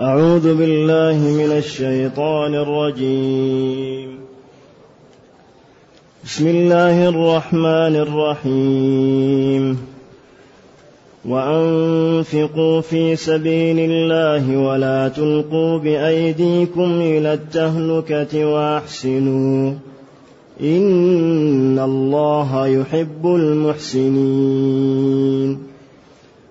أعوذ بالله من الشيطان الرجيم. بسم الله الرحمن الرحيم. وأنفقوا في سبيل الله ولا تلقوا بأيديكم إلى التهلكة وأحسنوا. إن الله يحب المحسنين.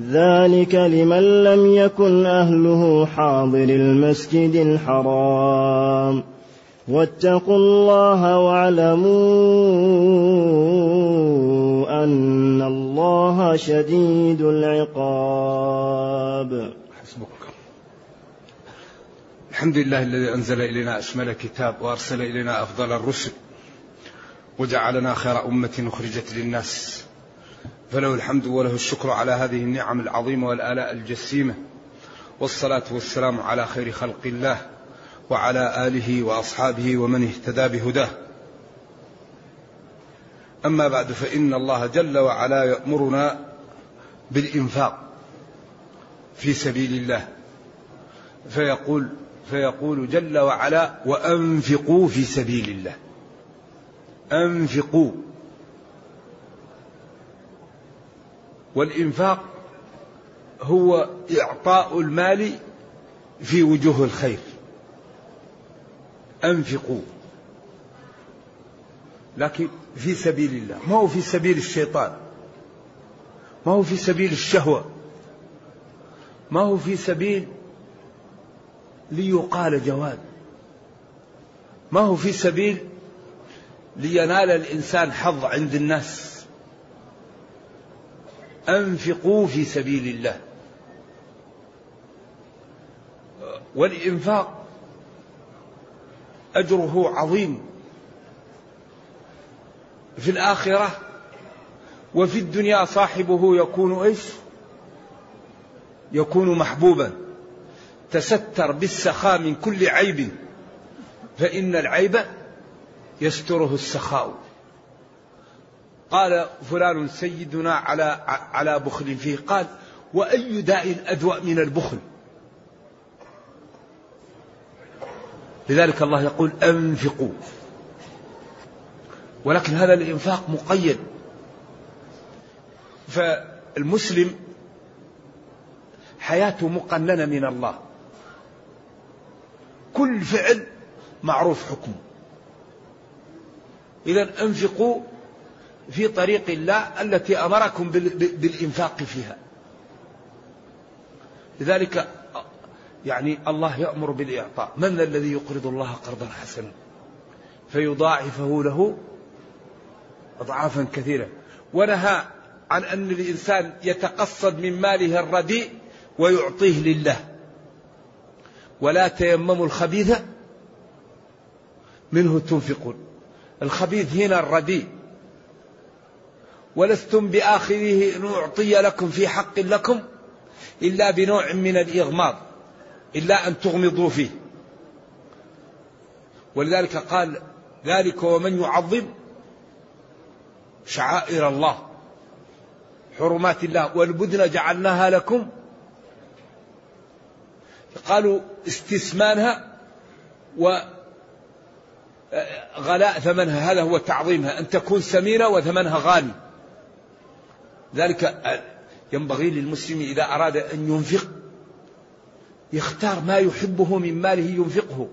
ذلك لمن لم يكن أهله حاضر المسجد الحرام. واتقوا الله واعلموا أن الله شديد العقاب. الحمد لله الذي أنزل إلينا أشمل كتاب وأرسل إلينا أفضل الرسل وجعلنا خير أمة أخرجت للناس. فله الحمد وله الشكر على هذه النعم العظيمة والآلاء الجسيمة. والصلاة والسلام على خير خلق الله وعلى آله وأصحابه ومن اهتدى بهداه. أما بعد فإن الله جل وعلا يأمرنا بالإنفاق في سبيل الله. فيقول فيقول جل وعلا وأنفقوا في سبيل الله. أنفقوا. والإنفاق هو إعطاء المال في وجوه الخير. أنفقوا. لكن في سبيل الله. ما هو في سبيل الشيطان؟ ما هو في سبيل الشهوة؟ ما هو في سبيل ليقال جواد؟ ما هو في سبيل لينال الإنسان حظ عند الناس؟ أنفقوا في سبيل الله. والإنفاق أجره عظيم في الآخرة وفي الدنيا صاحبه يكون إيش؟ يكون محبوبا. تستر بالسخاء من كل عيب فإن العيب يستره السخاء. قال فلان سيدنا على على بخل فيه. قال وأي داء أدوأ من البخل؟ لذلك الله يقول أنفقوا. ولكن هذا الإنفاق مقيد. فالمسلم حياته مقننة من الله. كل فعل معروف حكمه. إذا أنفقوا في طريق الله التي أمركم بالإنفاق فيها. لذلك يعني الله يأمر بالإعطاء، من الذي يقرض الله قرضا حسنا؟ فيضاعفه له أضعافا كثيرة، ونهى عن أن الإنسان يتقصد من ماله الرديء ويعطيه لله. ولا تيمموا الخبيث منه تنفقون. الخبيث هنا الرديء ولستم بآخره أن أعطي لكم في حق لكم إلا بنوع من الإغماض إلا أن تغمضوا فيه. ولذلك قال ذلك ومن يعظم شعائر الله حرمات الله والبدن جعلناها لكم. قالوا استثمانها وغلاء ثمنها هذا هو تعظيمها أن تكون سمينة وثمنها غالي. ذلك ينبغي للمسلم إذا أراد أن ينفق يختار ما يحبه من ماله ينفقه.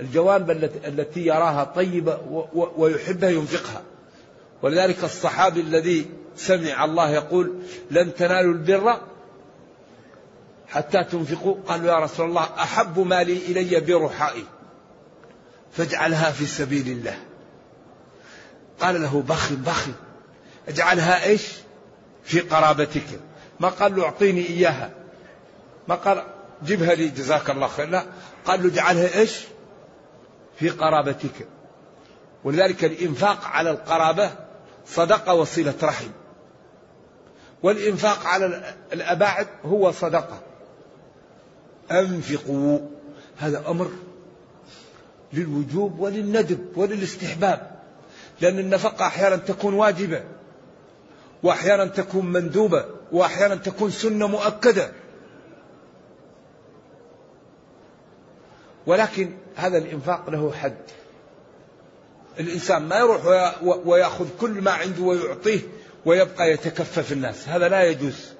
الجوانب التي يراها طيبة ويحبها ينفقها. ولذلك الصحابي الذي سمع الله يقول لن تنالوا البر حتى تنفقوا. قالوا يا رسول الله أحب مالي إلي برحائي فاجعلها في سبيل الله. قال له بخل بخل. اجعلها إيش؟ في قرابتك. ما قال له أعطيني إياها. ما قال جبها لي جزاك الله خير. لا قال له اجعلها إيش؟ في قرابتك. ولذلك الإنفاق على القرابة صدقة وصلة رحم. والإنفاق على الأباعد هو صدقة. أنفقوا. هذا أمر للوجوب وللندب وللاستحباب. لأن النفقة أحيانا تكون واجبة. وأحيانا تكون مندوبة وأحيانا تكون سنة مؤكدة. ولكن هذا الإنفاق له حد. الإنسان ما يروح ويأخذ كل ما عنده ويعطيه ويبقى يتكفف الناس. هذا لا يجوز.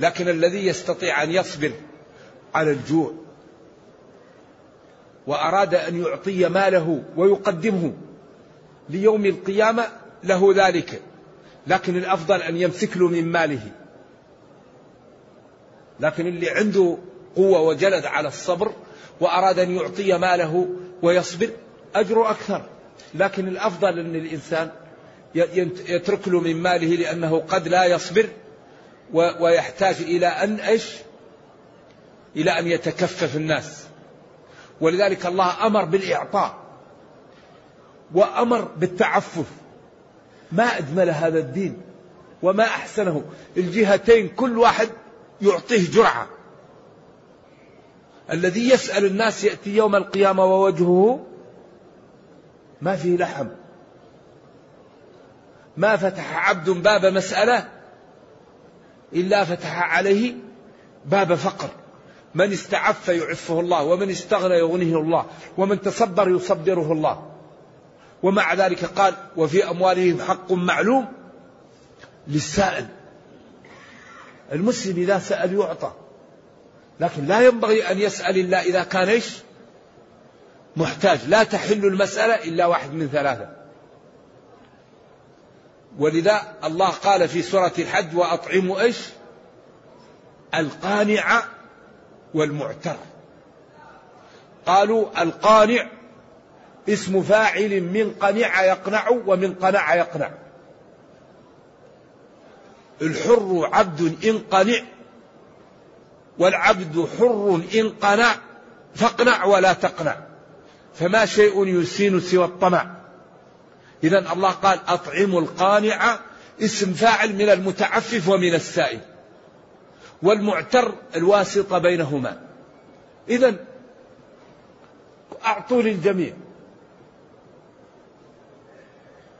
لكن الذي يستطيع أن يصبر على الجوع وأراد أن يعطي ماله ويقدمه ليوم القيامة له ذلك. لكن الأفضل أن يمسك له من ماله. لكن اللي عنده قوة وجلد على الصبر وأراد أن يعطي ماله ويصبر أجره أكثر. لكن الأفضل أن الإنسان يترك له من ماله لأنه قد لا يصبر ويحتاج إلى أن إيش؟ إلى أن يتكفف الناس. ولذلك الله أمر بالإعطاء وأمر بالتعفف. ما أجمل هذا الدين وما أحسنه. الجهتين كل واحد يعطيه جرعة. الذي يسأل الناس يأتي يوم القيامة ووجهه ما فيه لحم. ما فتح عبد باب مسألة إلا فتح عليه باب فقر. من استعف يعفه الله ومن استغنى يغنيه الله ومن تصبر يصبره الله. ومع ذلك قال وفي أموالهم حق معلوم للسائل. المسلم إذا سأل يعطى لكن لا ينبغي أن يسأل إلا إذا كان إيش؟ محتاج. لا تحل المسألة إلا واحد من ثلاثة. ولذا الله قال في سورة الحج وأطعموا إيش؟ القانع والمعتر. قالوا القانع اسم فاعل من قنع يقنع ومن قنع يقنع. الحر عبد إن قنع والعبد حر إن قنع فاقنع ولا تقنع. فما شيء يسين سوى الطمع. إذا الله قال أطعموا القانع اسم فاعل من المتعفف ومن السائل. والمعتر الواسطة بينهما. إذا أعطوا للجميع.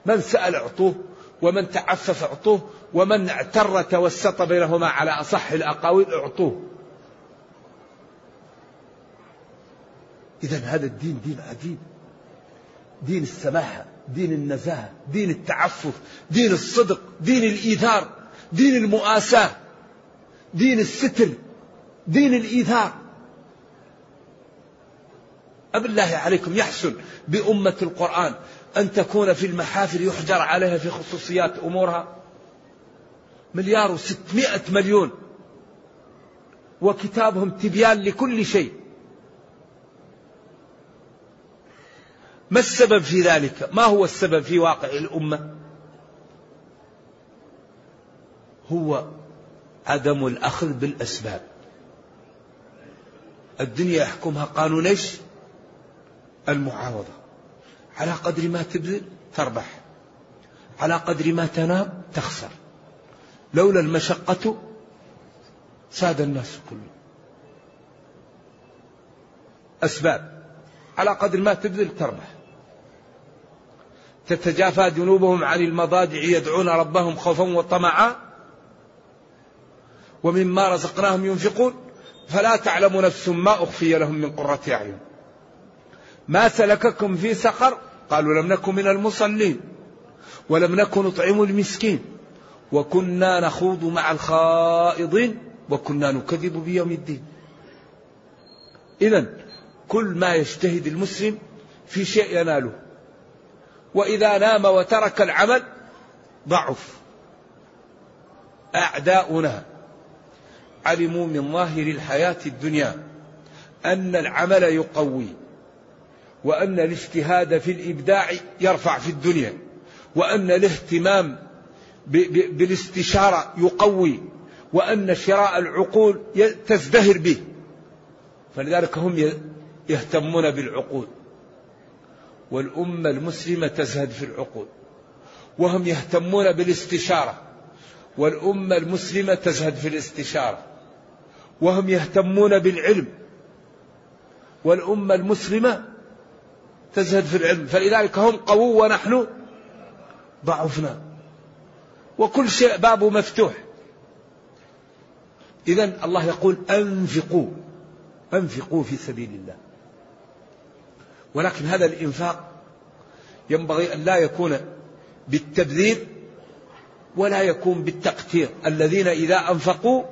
من سأل أعطوه ومن تعفف أعطوه ومن اعتر توسط بينهما على أصح الأقاويل أعطوه إذا هذا الدين دين عجيب. دين السماحة دين النزاهة دين التعفف دين الصدق دين الإيثار دين المؤاساة دين الستر دين الإيثار. أبالله عليكم يحسن بأمة القرآن. أن تكون في المحافل يحجر عليها في خصوصيات أمورها؟ مليار وستمائة مليون. وكتابهم تبيان لكل شيء. ما السبب في ذلك؟ ما هو السبب في واقع الأمة؟ هو عدم الأخذ بالأسباب. الدنيا يحكمها قانون إيش؟ المعاوضة. على قدر ما تبذل تربح. على قدر ما تنام تخسر. لولا المشقة ساد الناس كله. أسباب. على قدر ما تبذل تربح. تتجافى جنوبهم عن المضاجع يدعون ربهم خوفا وطمعا. ومما رزقناهم ينفقون. فلا تعلم نفس ما أخفي لهم من قرة أعين. ما سلككم في سقر؟ قالوا لم نكن من المصلين ولم نكن نطعم المسكين وكنا نخوض مع الخائضين وكنا نكذب بيوم الدين. إذا كل ما يجتهد المسلم في شيء يناله. وإذا نام وترك العمل ضعف. أعداؤنا علموا من ظاهر الحياة الدنيا أن العمل يقوي. وأن الاجتهاد في الإبداع يرفع في الدنيا وأن الاهتمام بالاستشارة يقوي وأن شراء العقول تزدهر به. فلذلك هم يهتمون بالعقول. والأمة المسلمة تزهد في العقول. وهم يهتمون بالاستشارة. والأمة المسلمة تزهد في الاستشارة. وهم يهتمون بالعلم. والأمة المسلمة تزهد في العلم. فلذلك هم قووا ونحن ضعفنا. وكل شيء بابه مفتوح. إذا الله يقول أنفقوا. أنفقوا في سبيل الله. ولكن هذا الإنفاق ينبغي أن لا يكون بالتبذير ولا يكون بالتقتير. الذين إذا أنفقوا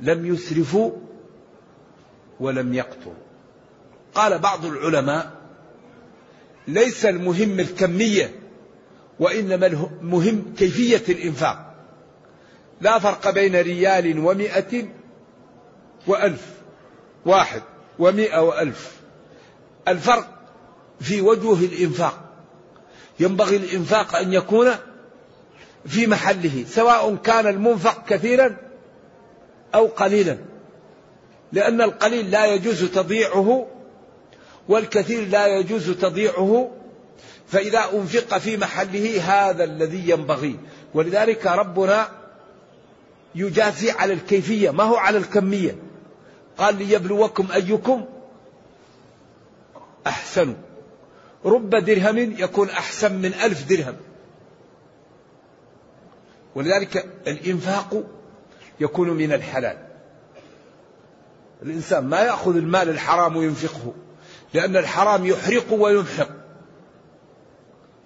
لم يسرفوا ولم يقتروا. قال بعض العلماء ليس المهم الكمية وإنما المهم كيفية الإنفاق. لا فرق بين ريال ومائة وألف واحد ومائة وألف. الفرق في وجوه الإنفاق. ينبغي الإنفاق أن يكون في محله سواء كان المنفق كثيرا أو قليلا لأن القليل لا يجوز تضييعه والكثير لا يجوز تضييعه فإذا أنفق في محله هذا الذي ينبغي. ولذلك ربنا يجازي على الكيفية ما هو على الكمية؟ قال ليبلوكم أيكم أحسن. رب درهم يكون أحسن من ألف درهم. ولذلك الإنفاق يكون من الحلال. الإنسان ما يأخذ المال الحرام وينفقه. لأن الحرام يحرق ويمحق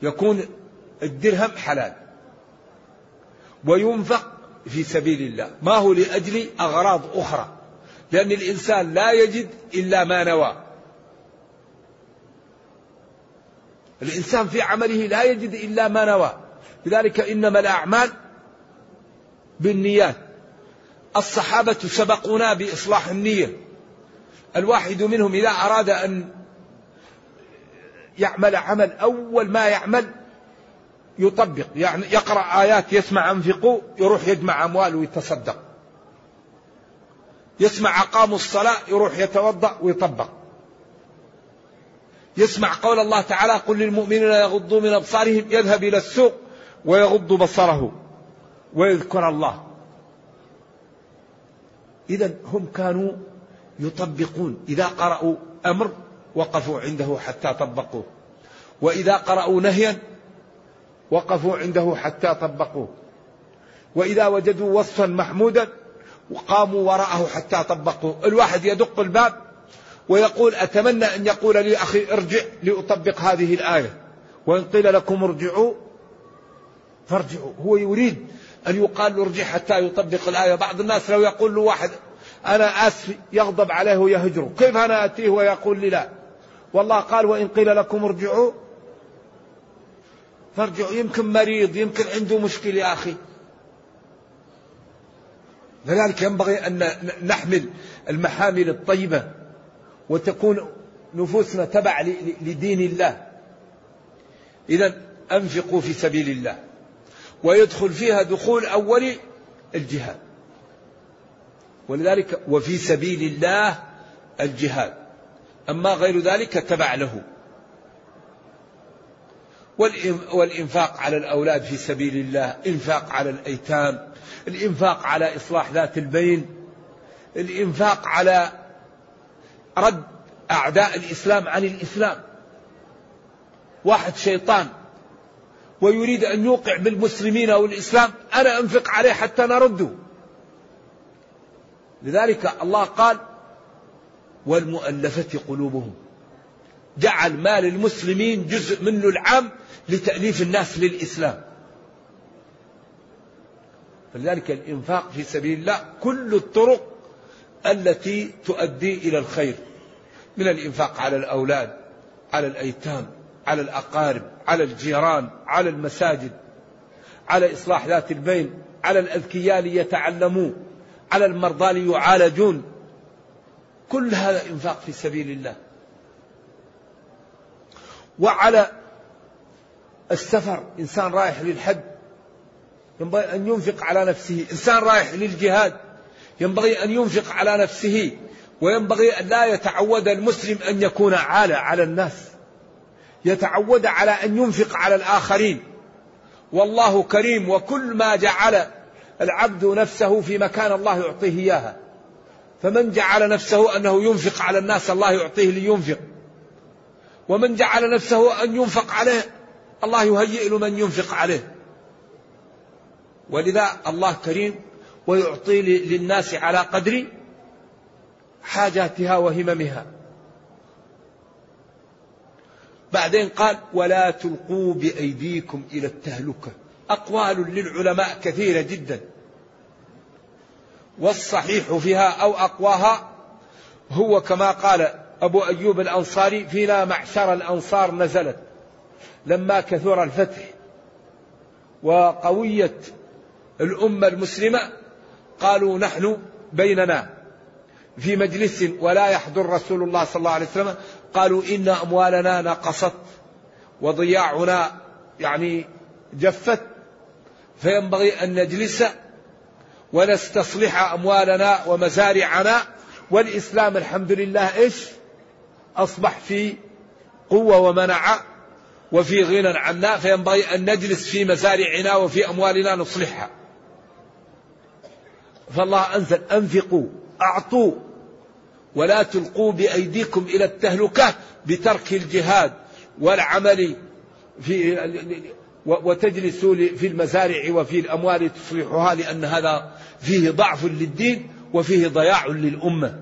يكون الدرهم حلال. وينفق في سبيل الله. ما هو لأجل أغراض أخرى. لأن الإنسان لا يجد إلا ما نوى. الإنسان في عمله لا يجد إلا ما نوى. لذلك إنما الأعمال بالنيات. الصحابة سبقونا بإصلاح النية. الواحد منهم إذا أراد أن يعمل عمل أول ما يعمل يطبق يعني يقرأ آيات يسمع أنفقوا يروح يجمع أموال ويتصدق. يسمع أقاموا الصلاة يروح يتوضأ ويطبق. يسمع قول الله تعالى قل للمؤمنين يغضوا من أبصارهم يذهب إلى السوق ويغض بصره ويذكر الله. إذا هم كانوا يطبقون. إذا قرأوا أمر وقفوا عنده حتى طبقوه. وإذا قرأوا نهيا وقفوا عنده حتى طبقوه. وإذا وجدوا وصفا محمودا وقاموا وراءه حتى طبقوه. الواحد يدق الباب ويقول أتمنى أن يقول لي أخي ارجع لأطبق هذه الآية. وإن قيل لكم ارجعوا فارجعوا. هو يريد أن يقال ارجع حتى يطبق الآية. بعض الناس لو يقول له واحد أنا آسف يغضب عليه ويهجره. كيف أنا أتيه ويقول لي لا؟ والله قال وإن قيل لكم ارجعوا فارجعوا. يمكن مريض يمكن عنده مشكلة يا أخي. لذلك ينبغي أن نحمل المحامل الطيبة وتكون نفوسنا تبع لدين الله. إذا أنفقوا في سبيل الله ويدخل فيها دخول أولي الجهاد. ولذلك وفي سبيل الله الجهاد. أما غير ذلك تبع له. والإنفاق على الأولاد في سبيل الله إنفاق على الأيتام الإنفاق على إصلاح ذات البين الإنفاق على رد أعداء الإسلام عن الإسلام. واحد شيطان ويريد أن يوقع بالمسلمين أو الإسلام أنا أنفق عليه حتى نرده. لذلك الله قال والمؤلفة قلوبهم. جعل مال المسلمين جزء منه العام لتأليف الناس للإسلام. فلذلك الإنفاق في سبيل الله كل الطرق التي تؤدي إلى الخير. من الإنفاق على الأولاد على الأيتام على الأقارب على الجيران على المساجد على إصلاح ذات البين على الأذكياء ليتعلموا. على المرضى ليعالجون. كل هذا إنفاق في سبيل الله. وعلى السفر إنسان رايح للحج ينبغي أن ينفق على نفسه. إنسان رايح للجهاد ينبغي أن ينفق على نفسه. وينبغي أن لا يتعود المسلم أن يكون عالة على الناس. يتعود على أن ينفق على الآخرين. والله كريم وكل ما جعل العبد نفسه في مكان الله يعطيه إياها. فمن جعل نفسه أنه ينفق على الناس الله يعطيه لينفق. ومن جعل نفسه أن ينفق عليه الله يهيئ له من ينفق عليه. ولذا الله كريم ويعطي للناس على قدر حاجاتها وهممها. بعدين قال ولا تلقوا بأيديكم إلى التهلكة. أقوال للعلماء كثيرة جدا. والصحيح فيها أو أقواها هو كما قال أبو أيوب الأنصاري فينا معشر الأنصار نزلت لما كثر الفتح. وقوية الأمة المسلمة قالوا نحن بيننا في مجلس ولا يحضر رسول الله صلى الله عليه وسلم. قالوا إن أموالنا نقصت وضياعنا يعني جفت. فينبغي أن نجلس ونستصلح أموالنا ومزارعنا والإسلام الحمد لله إيش؟ أصبح في قوة ومنع وفي غنى عنا فينبغي أن نجلس في مزارعنا وفي أموالنا نصلحها. فالله أنزل أنفقوا أعطوا ولا تلقوا بأيديكم إلى التهلكة بترك الجهاد والعمل في وتجلسوا في المزارع وفي الأموال تصلحها لأن هذا فيه ضعف للدين وفيه ضياع للأمة.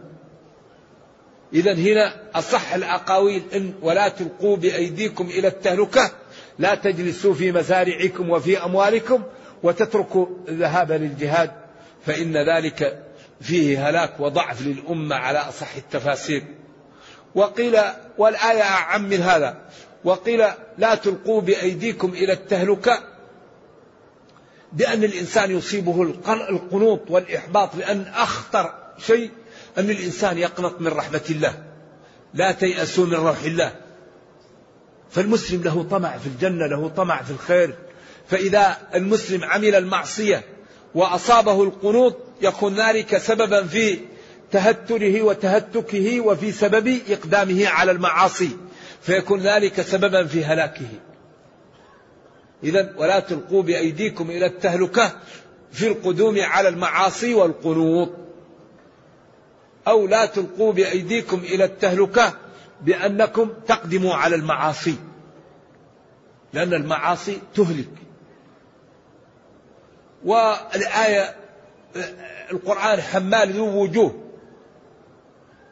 إذا هنا أصح الأقاويل إن ولا تلقوا بأيديكم إلى التهلكة لا تجلسوا في مزارعكم وفي أموالكم وتتركوا الذهاب للجهاد فإن ذلك فيه هلاك وضعف للأمة على أصح التفاسير. وقيل والآية أعم من هذا وقيل لا تلقوا بأيديكم إلى التهلكة بأن الإنسان يصيبه القنوط والإحباط لأن أخطر شيء أن الإنسان يقنط من رحمة الله لا تيأسوا من روح الله. فالمسلم له طمع في الجنة له طمع في الخير. فإذا المسلم عمل المعصية وأصابه القنوط يكون ذلك سببا في تهتره وتهتكه وفي سبب إقدامه على المعاصي. فيكون ذلك سببا في هلاكه. إذا ولا تلقوا بأيديكم إلى التهلكة في القدوم على المعاصي والقنوط. أو لا تلقوا بأيديكم إلى التهلكة بأنكم تقدموا على المعاصي. لأن المعاصي تهلك. والآية القرآن حمال ذو وجوه.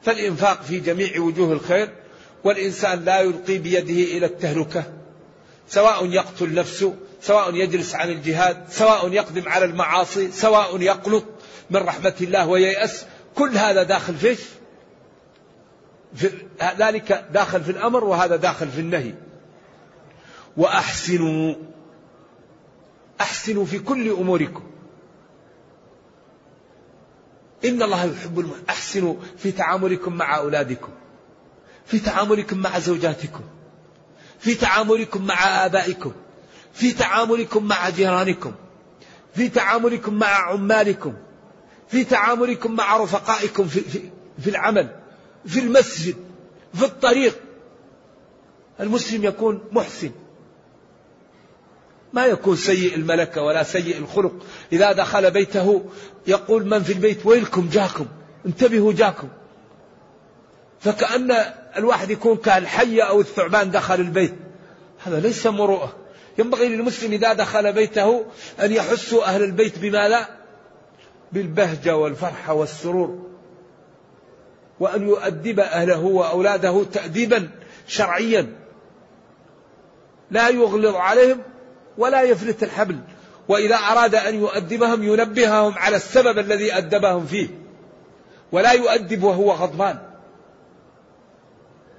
فالإنفاق في جميع وجوه الخير والإنسان لا يلقي بيده إلى التهلكة سواء يقتل نفسه سواء يجلس عن الجهاد سواء يقدم على المعاصي سواء يقنط من رحمة الله وييأس. كل هذا داخل فيش في ذلك داخل في الأمر وهذا داخل في النهي. وأحسنوا أحسنوا في كل أموركم. إن الله يحب الم... أحسنوا في تعاملكم مع أولادكم. في تعاملكم مع زوجاتكم في تعاملكم مع آبائكم في تعاملكم مع جيرانكم في تعاملكم مع عمالكم في تعاملكم مع رفقائكم في, في, في العمل في المسجد في الطريق. المسلم يكون محسن. ما يكون سيء الملكة ولا سيء الخلق. إذا دخل بيته يقول من في البيت؟ ويلكم؟ جاكم. انتبهوا جاكم. فكأن الواحد يكون كالحية أو الثعبان دخل البيت. هذا ليس مروءة. ينبغي للمسلم إذا دخل بيته أن يحسوا أهل البيت بماذا؟ بالبهجة والفرحة والسرور. وأن يؤدب أهله وأولاده تأديبا شرعيا. لا يغلظ عليهم ولا يفلت الحبل. وإذا أراد أن يؤدبهم ينبههم على السبب الذي أدبهم فيه. ولا يؤدب وهو غضبان.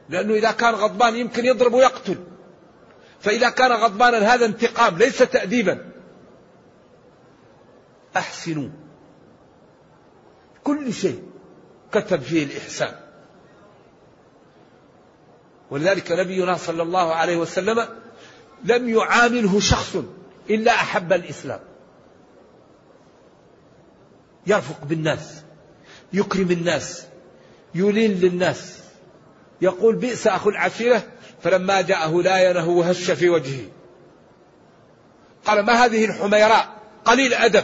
لأنه إذا كان غضبان يمكن يضرب ويقتل. فإذا كان غضبانا هذا انتقام ليس تأديبا. أحسنوا. كل شيء كتب فيه الإحسان. ولذلك نبينا صلى الله عليه وسلم لم يعامله شخص إلا أحب الإسلام. يرفق بالناس يكرم الناس يلين للناس. يقول بئس أخو العشيرة فلما جاءه لاينه وهش في وجهه. قال ما هذه الحميراء؟ قليل الأدب.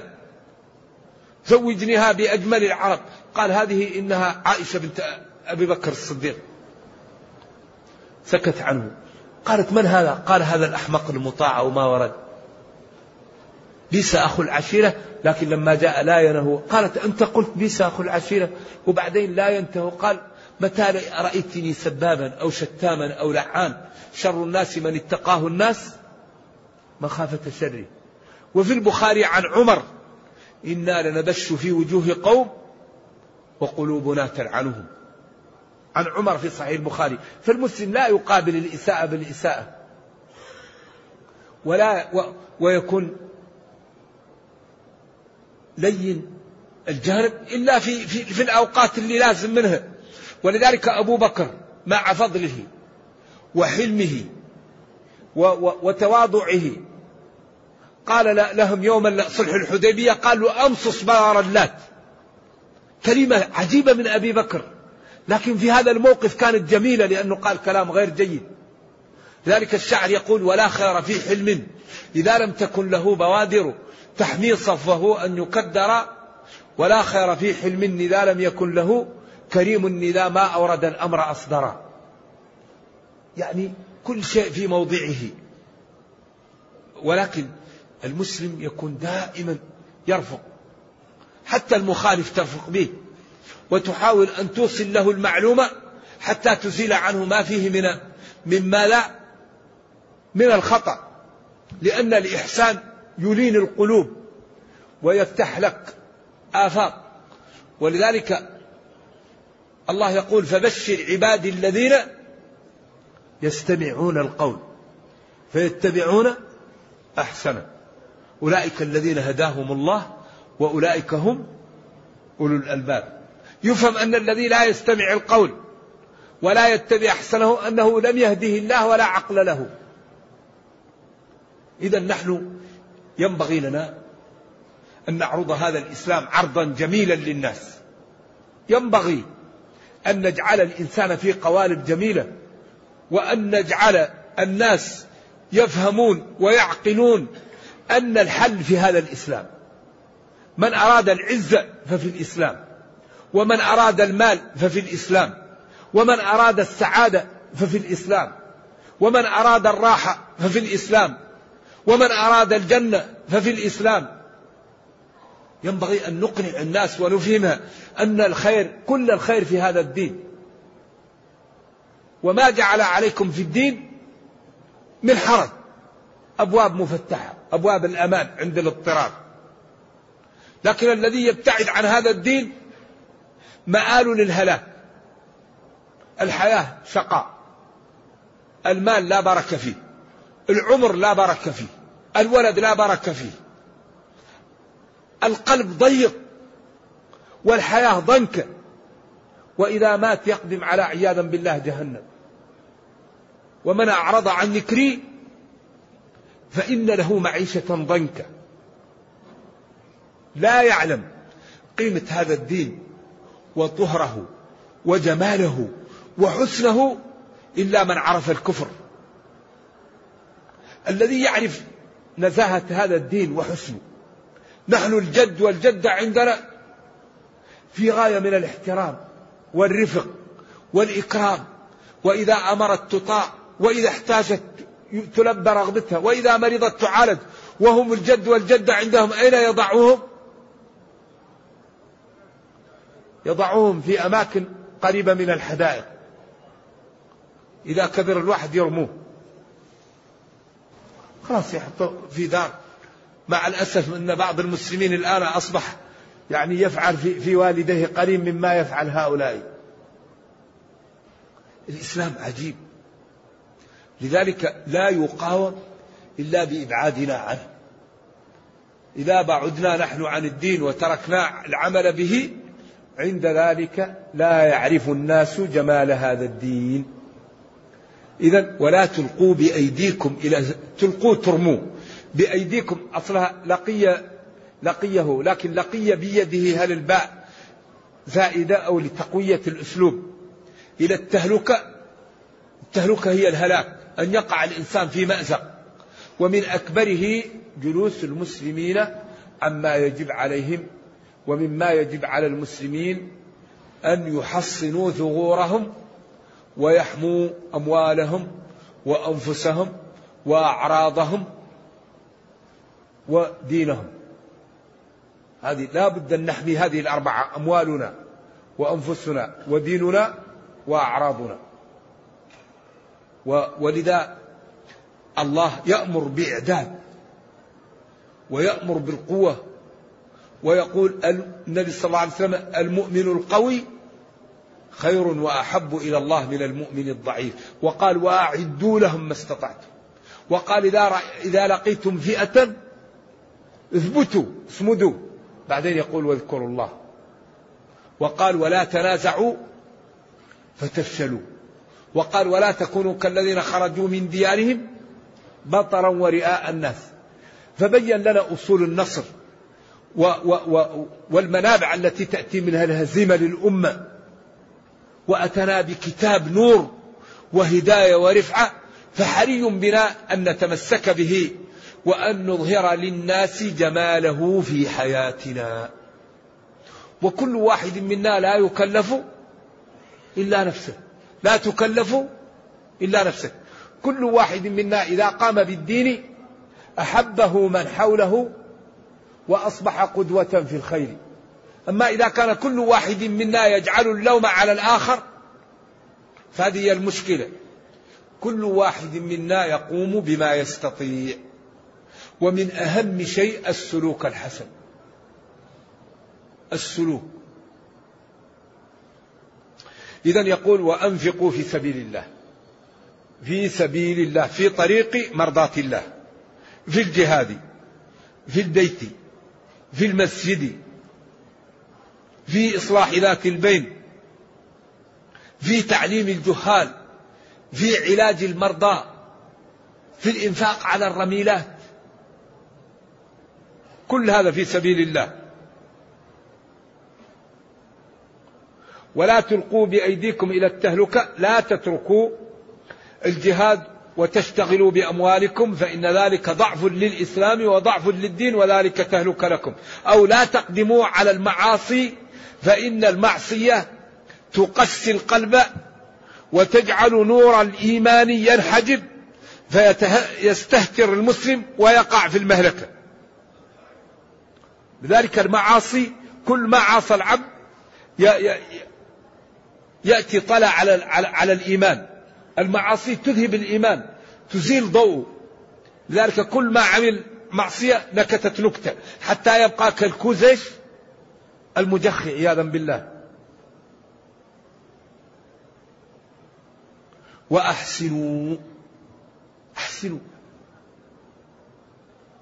زوجنيها بأجمل العرب. قال هذه إنها عائشة بنت أبي بكر الصديق. سكت عنه. قالت من هذا؟ قال هذا الأحمق المطاع وما ورد. بيس أخو العشيرة لكن لما جاء لاينه قالت أنت قلت بيس أخو العشيرة وبعدين لاينته قال متى رأيتني سبابا أو شتاما أو لعانا شر الناس من اتقاه الناس مخافة شره. وفي البخاري عن عمر إنا لنبش في وجوه قوم وقلوبنا تلعنهم. عن عمر في صحيح البخاري فالمسلم لا يقابل الإساءة بالإساءة. ولا و ويكون لين الجانب إلا في, في, في الأوقات اللي لازم منها. ولذلك أبو بكر مع فضله وحلمه وتواضعه قال لهم يوم صلح الحديبية قالوا أمصص بار اللات كلمة عجيبة من أبي بكر. لكن في هذا الموقف كانت جميلة لأنه قال كلام غير جيد. ذلك الشعر يقول ولا خير في حلم إذا لم تكن له بوادر تحمي صفه أن يكدر ولا خير في حلم إذا لم يكن له كريم إذا ما أورد الأمر أصدرا يعني كل شيء في موضعه. ولكن المسلم يكون دائما يرفق. حتى المخالف ترفق به. وتحاول أن توصل له المعلومة حتى تزيل عنه ما فيه من مما لا من الخطأ. لأن الإحسان يلين القلوب ويفتح لك آفاق. ولذلك الله يقول فبشر عبادي الذين يستمعون القول فيتبعون أحسنه أولئك الذين هداهم الله وأولئك هم أولو الألباب. يفهم أن الذي لا يستمع القول ولا يتبع أحسنه أنه لم يهده الله ولا عقل له. إذا نحن ينبغي لنا أن نعرض هذا الإسلام عرضا جميلا للناس. ينبغي أن نجعل الإنسان في قوالب جميلة وأن نجعل الناس يفهمون ويعقلون أن الحل في هذا الإسلام. من أراد العزة ففي الإسلام ومن أراد المال ففي الإسلام ومن أراد السعادة ففي الإسلام ومن أراد الراحة ففي الإسلام ومن أراد الجنة ففي الإسلام. ينبغي أن نقنع الناس ونفهمها أن الخير كل الخير في هذا الدين. وما جعل عليكم في الدين من حرج. أبواب مفتحة أبواب الأمان عند الاضطرار لكن الذي يبتعد عن هذا الدين مآل للهلاك. الحياة شقاء. المال لا بركة فيه. العمر لا بركة فيه. الولد لا بركة فيه. القلب ضيق والحياة ضنكة وإذا مات يقدم على عياذا بالله جهنم. ومن أعرض عن ذكري فإن له معيشة ضنكا لا يعلم قيمة هذا الدين وطهره وجماله وحسنه إلا من عرف الكفر. الذي يعرف نزاهة هذا الدين وحسنه. نحن الجد والجدة عندنا في غاية من الاحترام والرفق والإكرام. وإذا أمرت تطاع وإذا احتاجت تلبى رغبتها وإذا مرضت تعالج. وهم الجد والجدة عندهم. أين يضعوهم؟ يضعوهم في أماكن قريبة من الحدائق. إذا كبر الواحد يرموه. خلاص يحطه في دار. مع الأسف أن بعض المسلمين الآن أصبح يعني يفعل في, في والديه قريب مما يفعل هؤلاء. الإسلام عجيب. لذلك لا يقاوم إلا بإبعادنا عنه. إذا بعدنا نحن عن الدين وتركنا العمل به عند ذلك لا يعرف الناس جمال هذا الدين. إذا ولا تلقوا بأيديكم إلى تلقوا ترموا. بأيديكم. أصلها لقي لقيه لكن لقي بيده هل الباء زائدة أو لتقوية الأسلوب؟ إلى التهلكة. التهلكة هي الهلاك أن يقع الإنسان في مأزق. ومن أكبره جلوس المسلمين عما يجب عليهم ومما يجب على المسلمين أن يحصنوا ثغورهم ويحموا أموالهم وأنفسهم وأعراضهم ودينهم. هذه لا بد أن نحمي هذه الأربعة أموالنا وأنفسنا وديننا وأعراضنا. ولذا الله يأمر بإعداد ويأمر بالقوة ويقول النبي صلى الله عليه وسلم المؤمن القوي خير وأحب إلى الله من المؤمن الضعيف. وقال وأعدوا لهم ما استطعتم. وقال إذا, إذا لقيتم فئة اثبتوا اصمدوا. بعدين يقول واذكروا الله. وقال ولا تنازعوا فتفشلوا. وقال ولا تكونوا كالذين خرجوا من ديارهم بطرا ورئاء الناس. فبين لنا أصول النصر و و و والمنابع التي تأتي منها الهزيمة للأمة. وأتنا بكتاب نور وهداية ورفعة فحري بنا أن نتمسك به. وأن نظهر للناس جماله في حياتنا. وكل واحد منا لا يكلف إلا نفسه. لا تكلف إلا نفسك. كل واحد منا إذا قام بالدين أحبه من حوله وأصبح قدوة في الخير. أما إذا كان كل واحد منا يجعل اللوم على الآخر فهذه هي المشكلة. كل واحد منا يقوم بما يستطيع. ومن أهم شيء السلوك الحسن. السلوك. إذا يقول وأنفقوا في سبيل الله. في سبيل الله في طريق مرضاة الله. في الجهاد في البيت في المسجد في إصلاح ذات البين في تعليم الجهال في علاج المرضى في الإنفاق على الرميلات. كل هذا في سبيل الله. ولا تلقوا بأيديكم إلى التهلكة لا تتركوا الجهاد وتشتغلوا بأموالكم فإن ذلك ضعف للإسلام وضعف للدين وذلك تهلك لكم. أو لا تقدموا على المعاصي فإن المعصية تقسي القلب وتجعل نور الإيمان ينحجب فيستهتر المسلم ويقع في المهلكة. لذلك المعاصي كل ما عاصى العبد يأتي طلع على, على, الإيمان. المعاصي تذهب الإيمان تزيل ضوء. لذلك كل ما عمل معصية نكتت نكتة. حتى يبقى كالكوزش المجخي عياذا بالله. وأحسنوا. أحسنوا.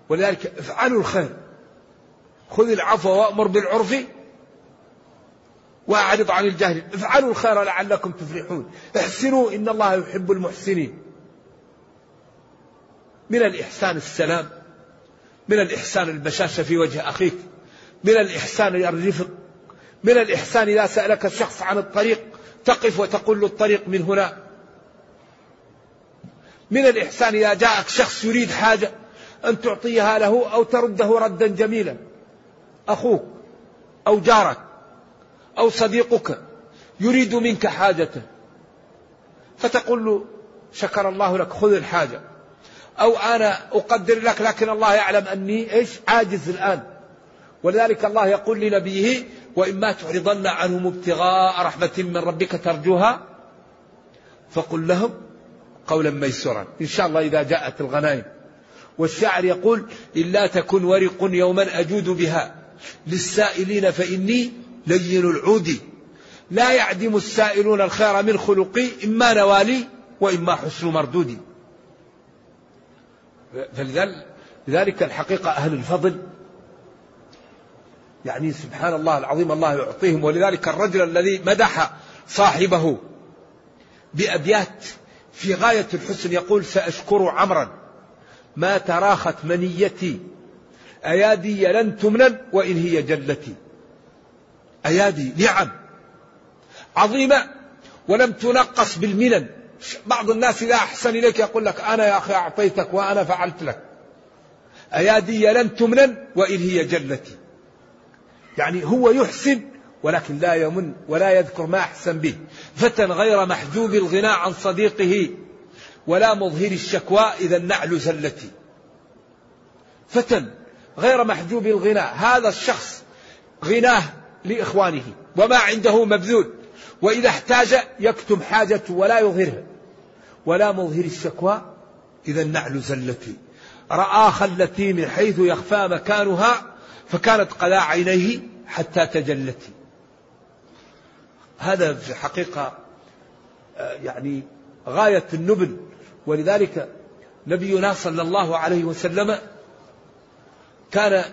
ولذلك افعلوا الخير. خذ العفو وأمر بالعرف وأعرض عن الجهل. افعلوا الخير لعلكم تفلحون. احسنوا إن الله يحب المحسنين. من الإحسان السلام. من الإحسان البشاشة في وجه أخيك. من الإحسان الرفق من الإحسان إذا سألك الشخص عن الطريق تقف وتقول له الطريق من هنا. من الإحسان إذا جاءك شخص يريد حاجة أن تعطيها له أو ترده ردا جميلا. أخوك أو جارك أو صديقك يريد منك حاجة فتقول له شكر الله لك خذ الحاجة. أو أنا أقدر لك لكن الله يعلم أني إيش؟ عاجز الآن. ولذلك الله يقول لنبيه وإما تعرضن عنهم ابتغاء رحمة من ربك ترجوها؟ فقل لهم قولا ميسورا. إن شاء الله إذا جاءت الغنائم. والشاعر يقول إلا تكن ورق يوما أجود بها. للسائلين فإني لين العود. لا يعدم السائلون الخير من خلقي إما نوالي وإما حسن مردودي. فلذلك الحقيقة أهل الفضل يعني سبحان الله العظيم الله يعطيهم ولذلك الرجل الذي مدح صاحبه بأبيات في غاية الحسن يقول سأشكر عمرا ما تراخت منيتي أيادي لن تمنن وإن هي جلتي. أيادي نعم. عظيمة. ولم تنقص بالمنن. بعض الناس إذا أحسن إليك يقول لك أنا يا أخي أعطيتك وأنا فعلت لك. أيادي لن تمنن وإن هي جلتي. يعني هو يحسن ولكن لا يمن ولا يذكر ما أحسن به. فتى غير محجوب الغناء عن صديقه ولا مظهر الشكوى إذا النعل زلتي. فتى غير محجوب الغناء هذا الشخص غناه لإخوانه وما عنده مبذول. وإذا احتاج يكتم حاجته ولا يظهرها ولا مظهر الشكوى. إذا النعل زلتي. رأى خلتي من حيث يخفى مكانها فكانت قلا عينيه حتى تجلت. هذا في حقيقة آه، يعني غاية النبل. ولذلك نبينا صلى الله عليه وسلم كان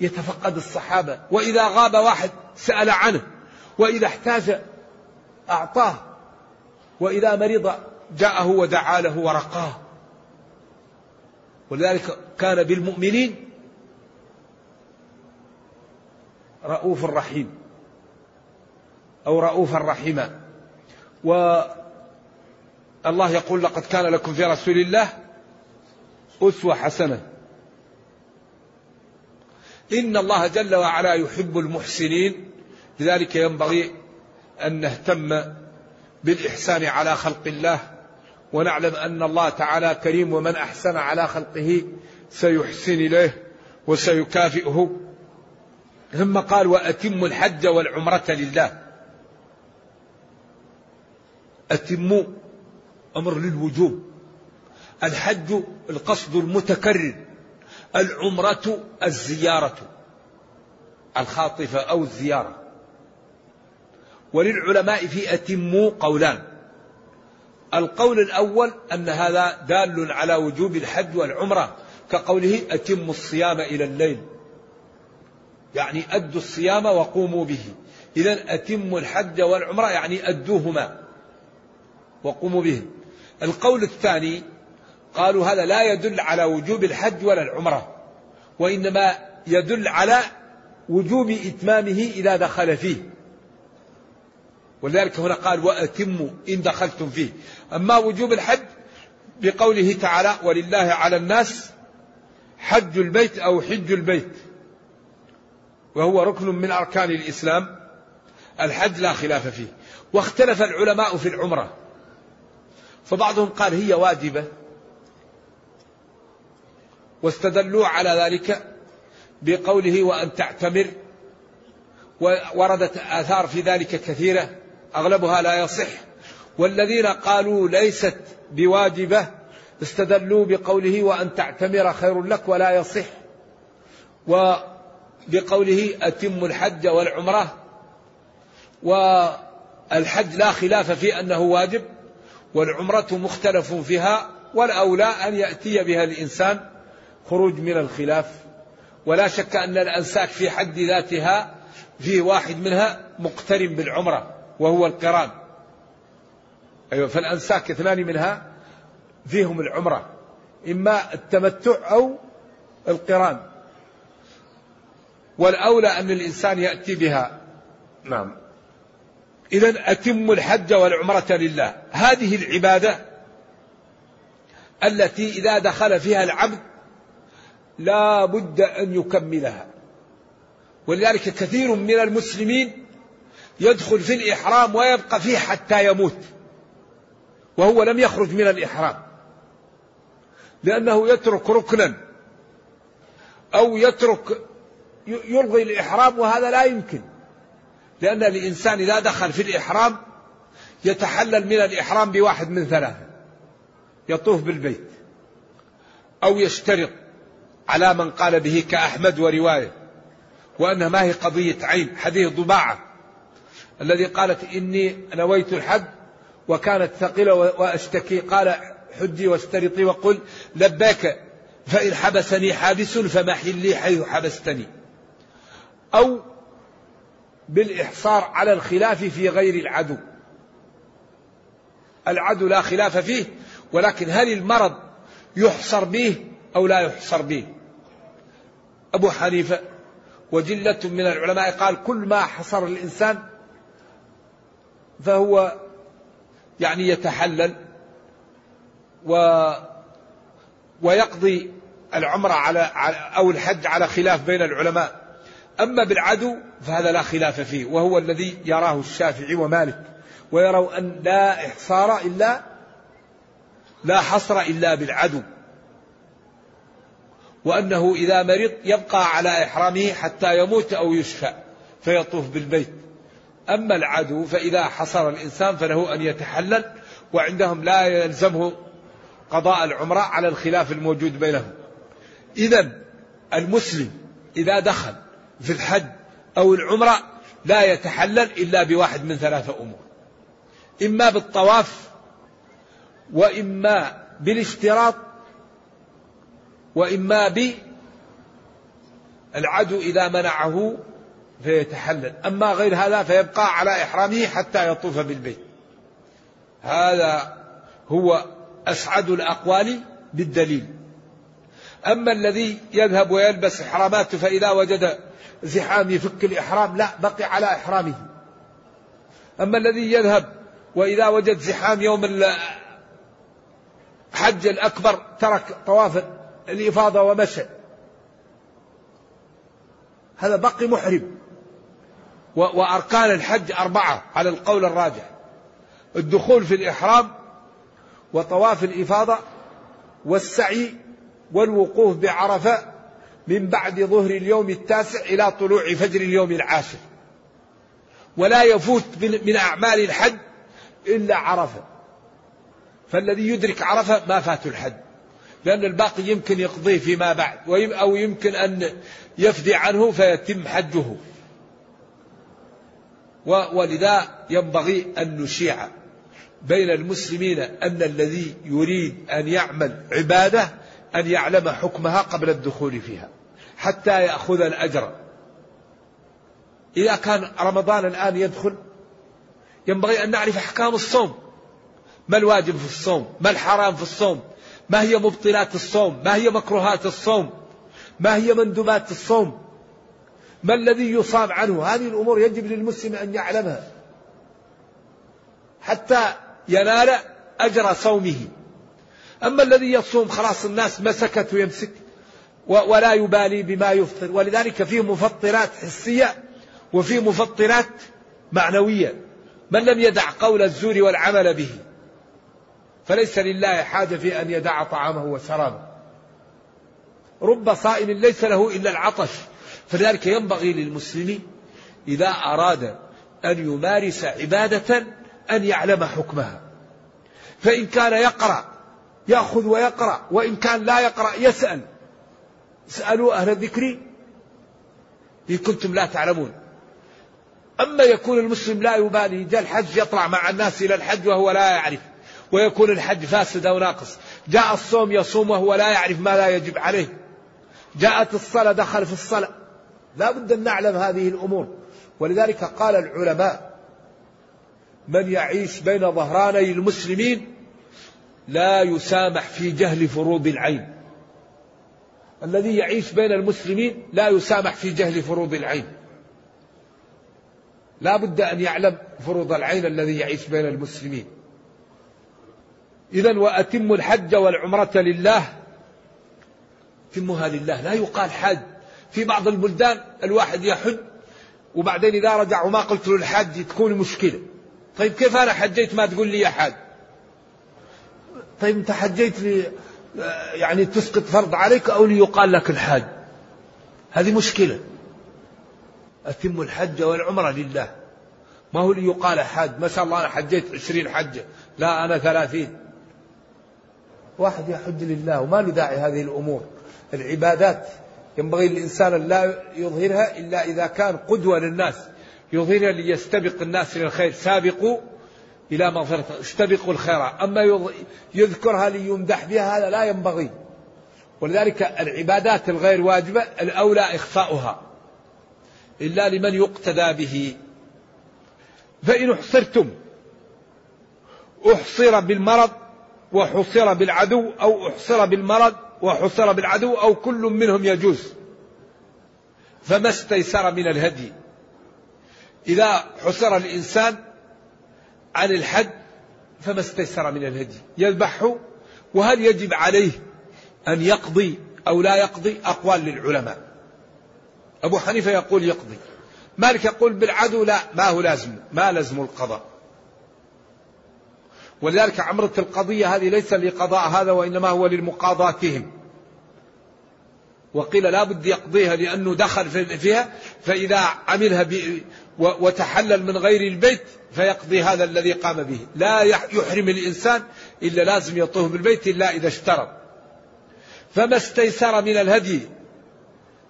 يتفقد الصحابة. وإذا غاب واحد سأل عنه. وإذا احتاج أعطاه. وإذا مرض جاءه ودعا له ورقاه. ولذلك كان بالمؤمنين رؤوف رحيم. أو رؤوفا رحيما. والله يقول لقد كان لكم في رسول الله أسوة حسنة. إن الله جل وعلا يحب المحسنين. لذلك ينبغي أن نهتم بالإحسان على خلق الله ونعلم أن الله تعالى كريم ومن أحسن على خلقه سيحسن إليه وسيكافئه. ثم قال وأتم الحج والعمرة لله. أتموا أمر للوجوب. الحج القصد المتكرر. العمرة الزيارة. الخاطفة أو الزيارة. وللعلماء في أتموا قولان. القول الأول أن هذا دال على وجوب الحج والعمرة كقوله أتموا الصيام إلى الليل. يعني أدوا الصيام وقوموا به. إذا أتموا الحج والعمرة يعني أدوهما وقوموا به. القول الثاني قالوا هذا لا يدل على وجوب الحج ولا العمرة وإنما يدل على وجوب إتمامه إذا دخل فيه. ولذلك هنا قال وأتموا إن دخلتم فيه. أما وجوب الحج بقوله تعالى ولله على الناس حج البيت أو حج البيت. وهو ركن من أركان الإسلام الحج لا خلاف فيه. واختلف العلماء في العمرة فبعضهم قال هي واجبة. واستدلوا على ذلك بقوله وأن تعتمر. ووردت آثار في ذلك كثيرة أغلبها لا يصح. والذين قالوا ليست بواجبة استدلوا بقوله وأن تعتمر خير لك ولا يصح. وبقوله أتم الحج والعمرة والحج لا خلاف في أنه واجب والعمرة مختلف فيها والأولى أن يأتي بها الإنسان خروج من الخلاف ولا شك أن الأنساك في حد ذاتها فيه واحد منها مقترن بالعمرة وهو القران. أيوة فالأنساك اثنان منها فيهم العمرة إما التمتع أو القران. والأولى أن الإنسان يأتي بها. نعم. إذا أتم الحج والعمرة لله. هذه العبادة التي إذا دخل فيها العبد لا بد أن يكملها. ولذلك كثير من المسلمين يدخل في الإحرام ويبقى فيه حتى يموت وهو لم يخرج من الإحرام لأنه يترك ركنا أو يترك يلغي الإحرام وهذا لا يمكن لأن الإنسان إذا دخل في الإحرام يتحلل من الإحرام بواحد من ثلاثة يطوف بالبيت أو يشترط على من قال به كأحمد ورواية وأنها ما هي قضية عين حديث ضباعة. الذي قالت إني نويت الحج وكانت ثقيلة وأشتكي قال حجي واسترطي وقل لباك فإن حبسني حابس فمحلي حيث حبستني. أو بالإحصار على الخلاف في غير العدو. العدو لا خلاف فيه ولكن هل المرض يحصر به أو لا يحصر به؟ أبو حنيفة وجلة من العلماء قال كل ما حصر الإنسان فهو يعني يتحلل و ويقضي العمرة على أو الحج على خلاف بين العلماء. أما بالعدو فهذا لا خلاف فيه وهو الذي يراه الشافعي ومالك ويروا أن لا إحصار إلا لا حصر إلا بالعدو. وأنه إذا مرض يبقى على إحرامه حتى يموت أو يشفى فيطوف بالبيت. أما العدو فإذا حصر الإنسان فله أن يتحلل وعندهم لا يلزمه قضاء العمرة على الخلاف الموجود بينهم. إذا المسلم إذا دخل في الحج أو العمرة لا يتحلل إلا بواحد من ثلاثة أمور. إما بالطواف وإما بالاشتراط وإما بالعدو إذا منعه فيتحلل. أما غير هذا فيبقى على إحرامه حتى يطوف بالبيت. هذا هو أسعد الأقوال بالدليل. أما الذي يذهب ويلبس إحراماته فإذا وجد زحام يفك الإحرام لا بقي على إحرامه. أما الذي يذهب وإذا وجد زحام يوم الحج الأكبر ترك طواف الإفاضة ومشى هذا بقي محرم. وأركان الحج أربعة على القول الراجح. الدخول في الإحرام وطواف الإفاضة والسعي والوقوف بعرفة من بعد ظهر اليوم التاسع إلى طلوع فجر اليوم العاشر. ولا يفوت من أعمال الحج إلا عرفة. فالذي يدرك عرفة ما فات الحج. لأن الباقي يمكن يقضيه فيما بعد أو يمكن أن يفدي عنه فيتم حجه. ولذا ينبغي أن نشيع بين المسلمين أن الذي يريد أن يعمل عبادة أن يعلم حكمها قبل الدخول فيها حتى يأخذ الأجر. إذا كان رمضان الآن يدخل ينبغي أن نعرف أحكام الصوم. ما الواجب في الصوم؟ ما الحرام في الصوم؟ ما هي مبطلات الصوم؟ ما هي مكروهات الصوم؟ ما هي مندوبات الصوم؟ ما الذي يصام عنه؟ هذه الأمور يجب للمسلم أن يعلمها. حتى ينال أجر صومه. أما الذي يصوم خلاص الناس مسكت ويمسك ولا يبالي بما يفطر. ولذلك فيه مفطرات حسية وفيه مفطرات معنوية. من لم يدع قول الزور والعمل به؟ فليس لله حاجة في أن يدع طعامه وشرابه. رب صائم ليس له إلا العطش. فلذلك ينبغي للمسلم إذا أراد أن يمارس عبادة أن يعلم حكمها. فإن كان يقرأ يأخذ ويقرأ وإن كان لا يقرأ يسأل. اسألوا أهل الذكر إن كنتم لا تعلمون. أما يكون المسلم لا يبالي جاء الحج يطلع مع الناس إلى الحج وهو لا يعرف. ويكون الحج فاسد أو ناقص. جاء الصوم يصوم وهو لا يعرف ما لا يجب عليه. جاءت الصلاة دخل في الصلاة. لا بد أن نعلم هذه الأمور. ولذلك قال العلماء من يعيش بين ظهراني المسلمين لا يسامح في جهل فروض العين. الذي يعيش بين المسلمين لا يسامح في جهل فروض العين. لا بد أن يعلم فروض العين الذي يعيش بين المسلمين. إذا وأتم الحج والعمرة لله. تمها لله. لا يقال حاج في بعض البلدان الواحد يحج وبعدين إذا رجع وما قلت له الحاج تكون مشكلة. طيب كيف أنا حجيت ما تقول لي يا حاج طيب أنت حجيت لي يعني تسقط فرض عليك أو ليقال لك الحاج. هذه مشكلة. أتم الحج والعمرة لله. ما هو ليقال حاج؟ ما شاء الله أنا حجيت عشرين حجة. لا أنا ثلاثين. واحد يحج لله وما له داعي هذه الأمور. العبادات ينبغي للإنسان أن لا يظهرها إلا إذا كان قدوة للناس يظهر ليستبق الناس إلى الخير. سابقوا إلى مغفرة استبقوا الخيرات أما يذكرها ليمدح بها هذا لا ينبغي. ولذلك العبادات الغير واجبة الأولى إخفاؤها. إلا لمن يقتدى به. فإن أحصرتم أحصر بالمرض وحصر بالعدو أو احصر بالمرض وحصر بالعدو أو كل منهم يجوز. فما استيسر من الهدي. إذا حصر الإنسان عن الحد فما استيسر من الهدي. يذبحه وهل يجب عليه أن يقضي أو لا يقضي؟ أقوال للعلماء. أبو حنيفة يقول يقضي. مالك يقول بالعدو لا ما هو لازم؟ ما لازم القضاء. ولذلك عمرة القضية هذه ليس لقضاء هذا وإنما هو للمقاضاتهم. وقيل لا بد يقضيها لأنه دخل فيها فإذا عملها وتحلل من غير البيت فيقضي هذا الذي قام به. لا يحرم الإنسان إلا لازم يطوف بالبيت إلا إذا اشترط. فما استيسر من الهدي؟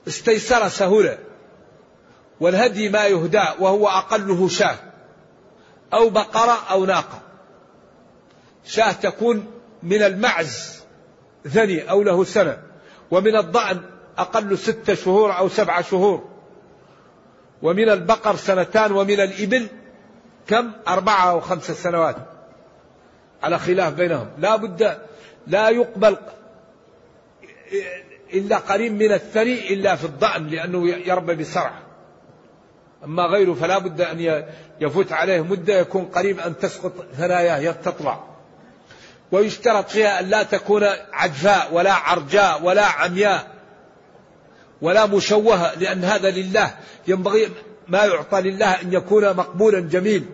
استيسر سهولة. والهدي ما يهدى وهو أقله شاه. أو بقرة أو ناقة. شاة تكون من المعز ثني أو له سنة ومن الضأن أقل ستة شهور أو سبعة شهور ومن البقر سنتان ومن الإبل كم؟ أربعة أو خمسة سنوات على خلاف بينهم. لا بد لا يقبل إلا قريب من الثري إلا في الضأن لأنه يربى بسرعة. أما غيره فلا بد أن يفوت عليه مدة يكون قريب أن تسقط ثناياه تطلع ويشترط فيها أن لا تكون عجفاء ولا عرجاء ولا عمياء ولا مشوهة لأن هذا لله. ينبغي ما يعطى لله أن يكون مقبولا جميل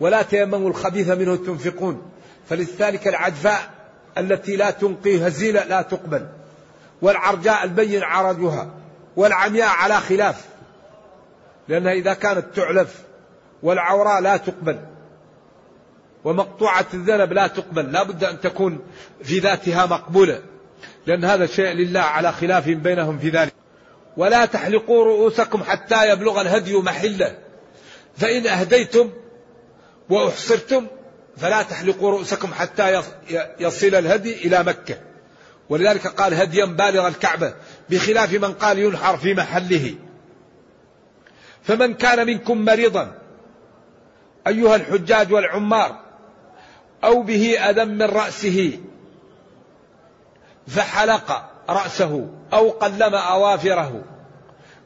ولا تيمموا الخبيث منه تنفقون. فلذلك العجفاء التي لا تنقي هزيلة لا تقبل والعرجاء البين عرجها والعمياء على خلاف لأنها إذا كانت تعلف والعوراء لا تقبل. ومقطوعة الذنب لا تقبل لا بد أن تكون في ذاتها مقبولة لأن هذا شيء لله على خلاف بينهم في ذلك. ولا تحلقوا رؤوسكم حتى يبلغ الهدي محله. فإن أهديتم وأحصرتم فلا تحلقوا رؤوسكم حتى يصل الهدي إلى مكة. ولذلك قال هديا بالغ الكعبة بخلاف من قال ينحر في محله. فمن كان منكم مريضا أيها الحجاج والعمار أو به أذى من رأسه فحلق رأسه أو قلم أوافره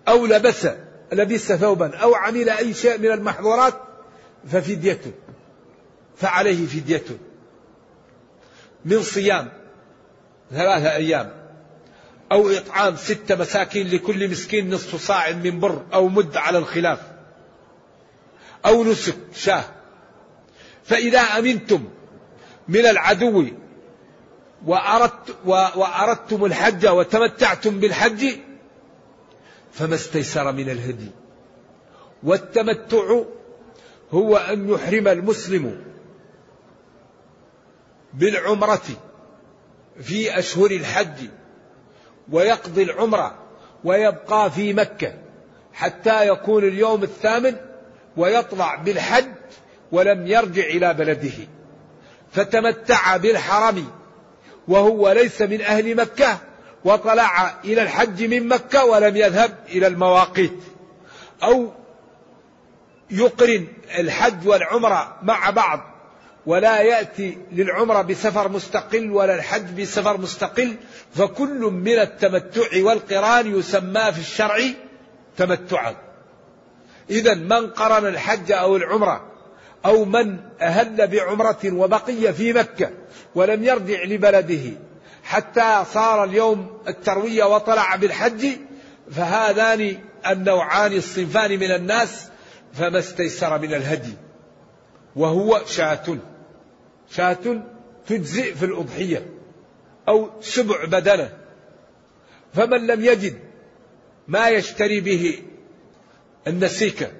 أو لبس لبس ثوبا أو عمل أي شيء من المحظورات ففديته فعليه فديته. من صيام ثلاثة أيام أو إطعام ستة مساكين لكل مسكين نصف صاع من بر أو مد على الخلاف أو نسك شاة. فإذا أمنتم من العدو وأردت وأردتم الحج وتمتعتم بالحج فما استيسر من الهدي. والتمتع هو أن يحرم المسلم بالعمرة في أشهر الحج ويقضي العمرة ويبقى في مكة حتى يكون اليوم الثامن ويطلع بالحج ولم يرجع إلى بلده. فتمتع بالحرم وهو ليس من أهل مكة وطلع إلى الحج من مكة ولم يذهب إلى المواقيت. أو يقرن الحج والعمرة مع بعض ولا يأتي للعمرة بسفر مستقل ولا الحج بسفر مستقل فكل من التمتع والقران يسمى في الشرع تمتعا. إذا من قرن الحج أو العمرة أو من أهل بعمرة وبقي في مكة ولم يرجع لبلده حتى صار اليوم التروية وطلع بالحج فهذان النوعان الصنفان من الناس فما استيسر من الهدي وهو شاة شاة تجزئ في الأضحية أو سبع بدنة فمن لم يجد ما يشتري به النسيكة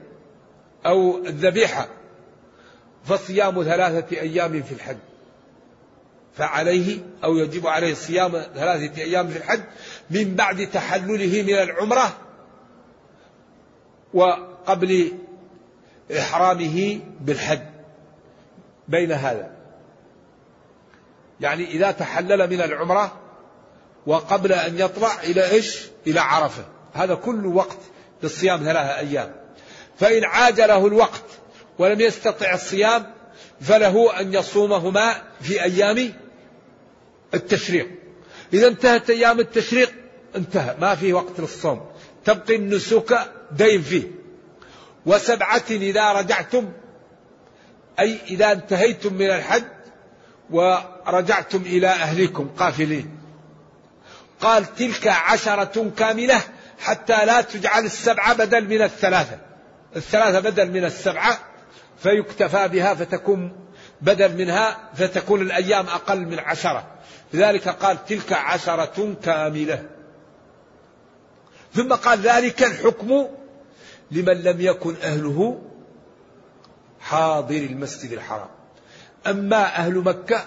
أو الذبيحة فصيام ثلاثة أيام في الحج. فعليه أو يجب عليه صيام ثلاثة أيام في الحج من بعد تحلله من العمرة وقبل إحرامه بالحج. بين هذا. يعني إذا تحلل من العمرة وقبل أن يطلع إلى إيش؟ إلى عرفة. هذا كل وقت للصيام ثلاثة أيام. فإن عاجله الوقت ولم يستطع الصيام فله أن يصومهما في أيام التشريق. إذا انتهت أيام التشريق انتهى ما في وقت للصوم. تبقي النسك دين فيه. وسبعة إذا رجعتم أي إذا انتهيتم من الحج ورجعتم إلى أهلكم قافلين. قال تلك عشرة كاملة حتى لا تجعل السبعة بدل من الثلاثة. الثلاثة بدل من السبعة فيكتفى بها فتكون بدل منها فتكون الأيام أقل من عشرة. لذلك قال تلك عشرة كاملة. ثم قال ذلك الحكم لمن لم يكن أهله حاضر المسجد الحرام. أما أهل مكة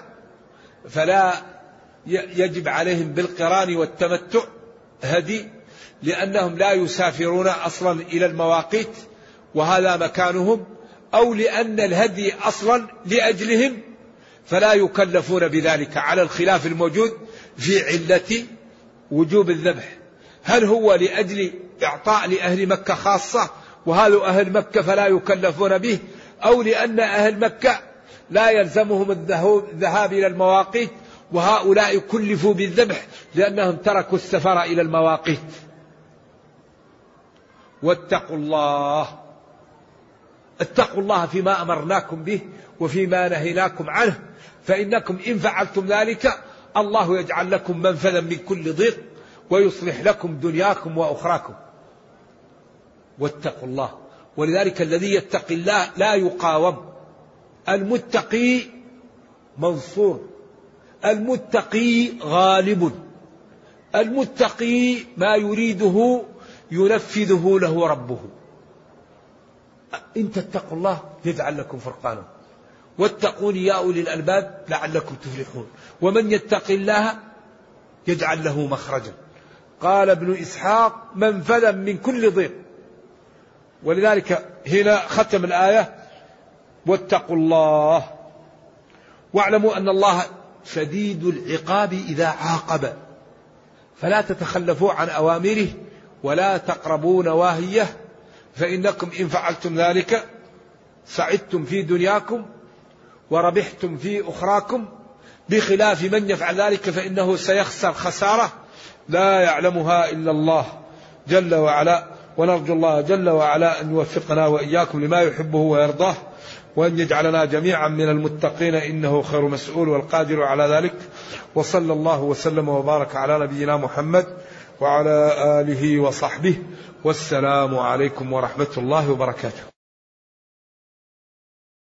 فلا يجب عليهم بالقران والتمتع هدي لأنهم لا يسافرون أصلا إلى المواقيت وهذا مكانهم. أو لأن الهدي أصلا لأجلهم فلا يكلفون بذلك على الخلاف الموجود في علة وجوب الذبح. هل هو لأجل إعطاء لأهل مكة خاصة وهذا أهل مكة فلا يكلفون به أو لأن أهل مكة لا يلزمهم الذهاب إلى المواقيت وهؤلاء كلفوا بالذبح لأنهم تركوا السفر إلى المواقيت. واتقوا الله اتقوا الله فيما أمرناكم به وفيما نهيناكم عنه فإنكم إن فعلتم ذلك الله يجعل لكم منفذا من كل ضيق ويصلح لكم دنياكم وأخراكم. واتقوا الله. ولذلك الذي يتقي الله لا يقاوم. المتقي منصور. المتقي غالب. المتقي ما يريده ينفذه له ربه. إن تتقوا الله يجعل لكم فرقانا. واتقون يا أولي الألباب لعلكم تفلحون. ومن يتق الله يجعل له مخرجا. قال ابن إسحاق منفذا من كل ضيق. ولذلك هنا ختم الآية. واتقوا الله. واعلموا أن الله شديد العقاب إذا عاقب. فلا تتخلفوا عن أوامره ولا تقربوا نواهيه. فإنكم إن فعلتم ذلك سعدتم في دنياكم وربحتم في أخراكم بخلاف من يفعل ذلك فإنه سيخسر خسارة لا يعلمها إلا الله جل وعلا ونرجو الله جل وعلا أن يوفقنا وإياكم لما يحبه ويرضاه وأن يجعلنا جميعا من المتقين إنه خير مسؤول والقادر على ذلك وصلى الله وسلم وبارك على نبينا محمد وعلى آله وصحبه والسلام عليكم ورحمة الله وبركاته.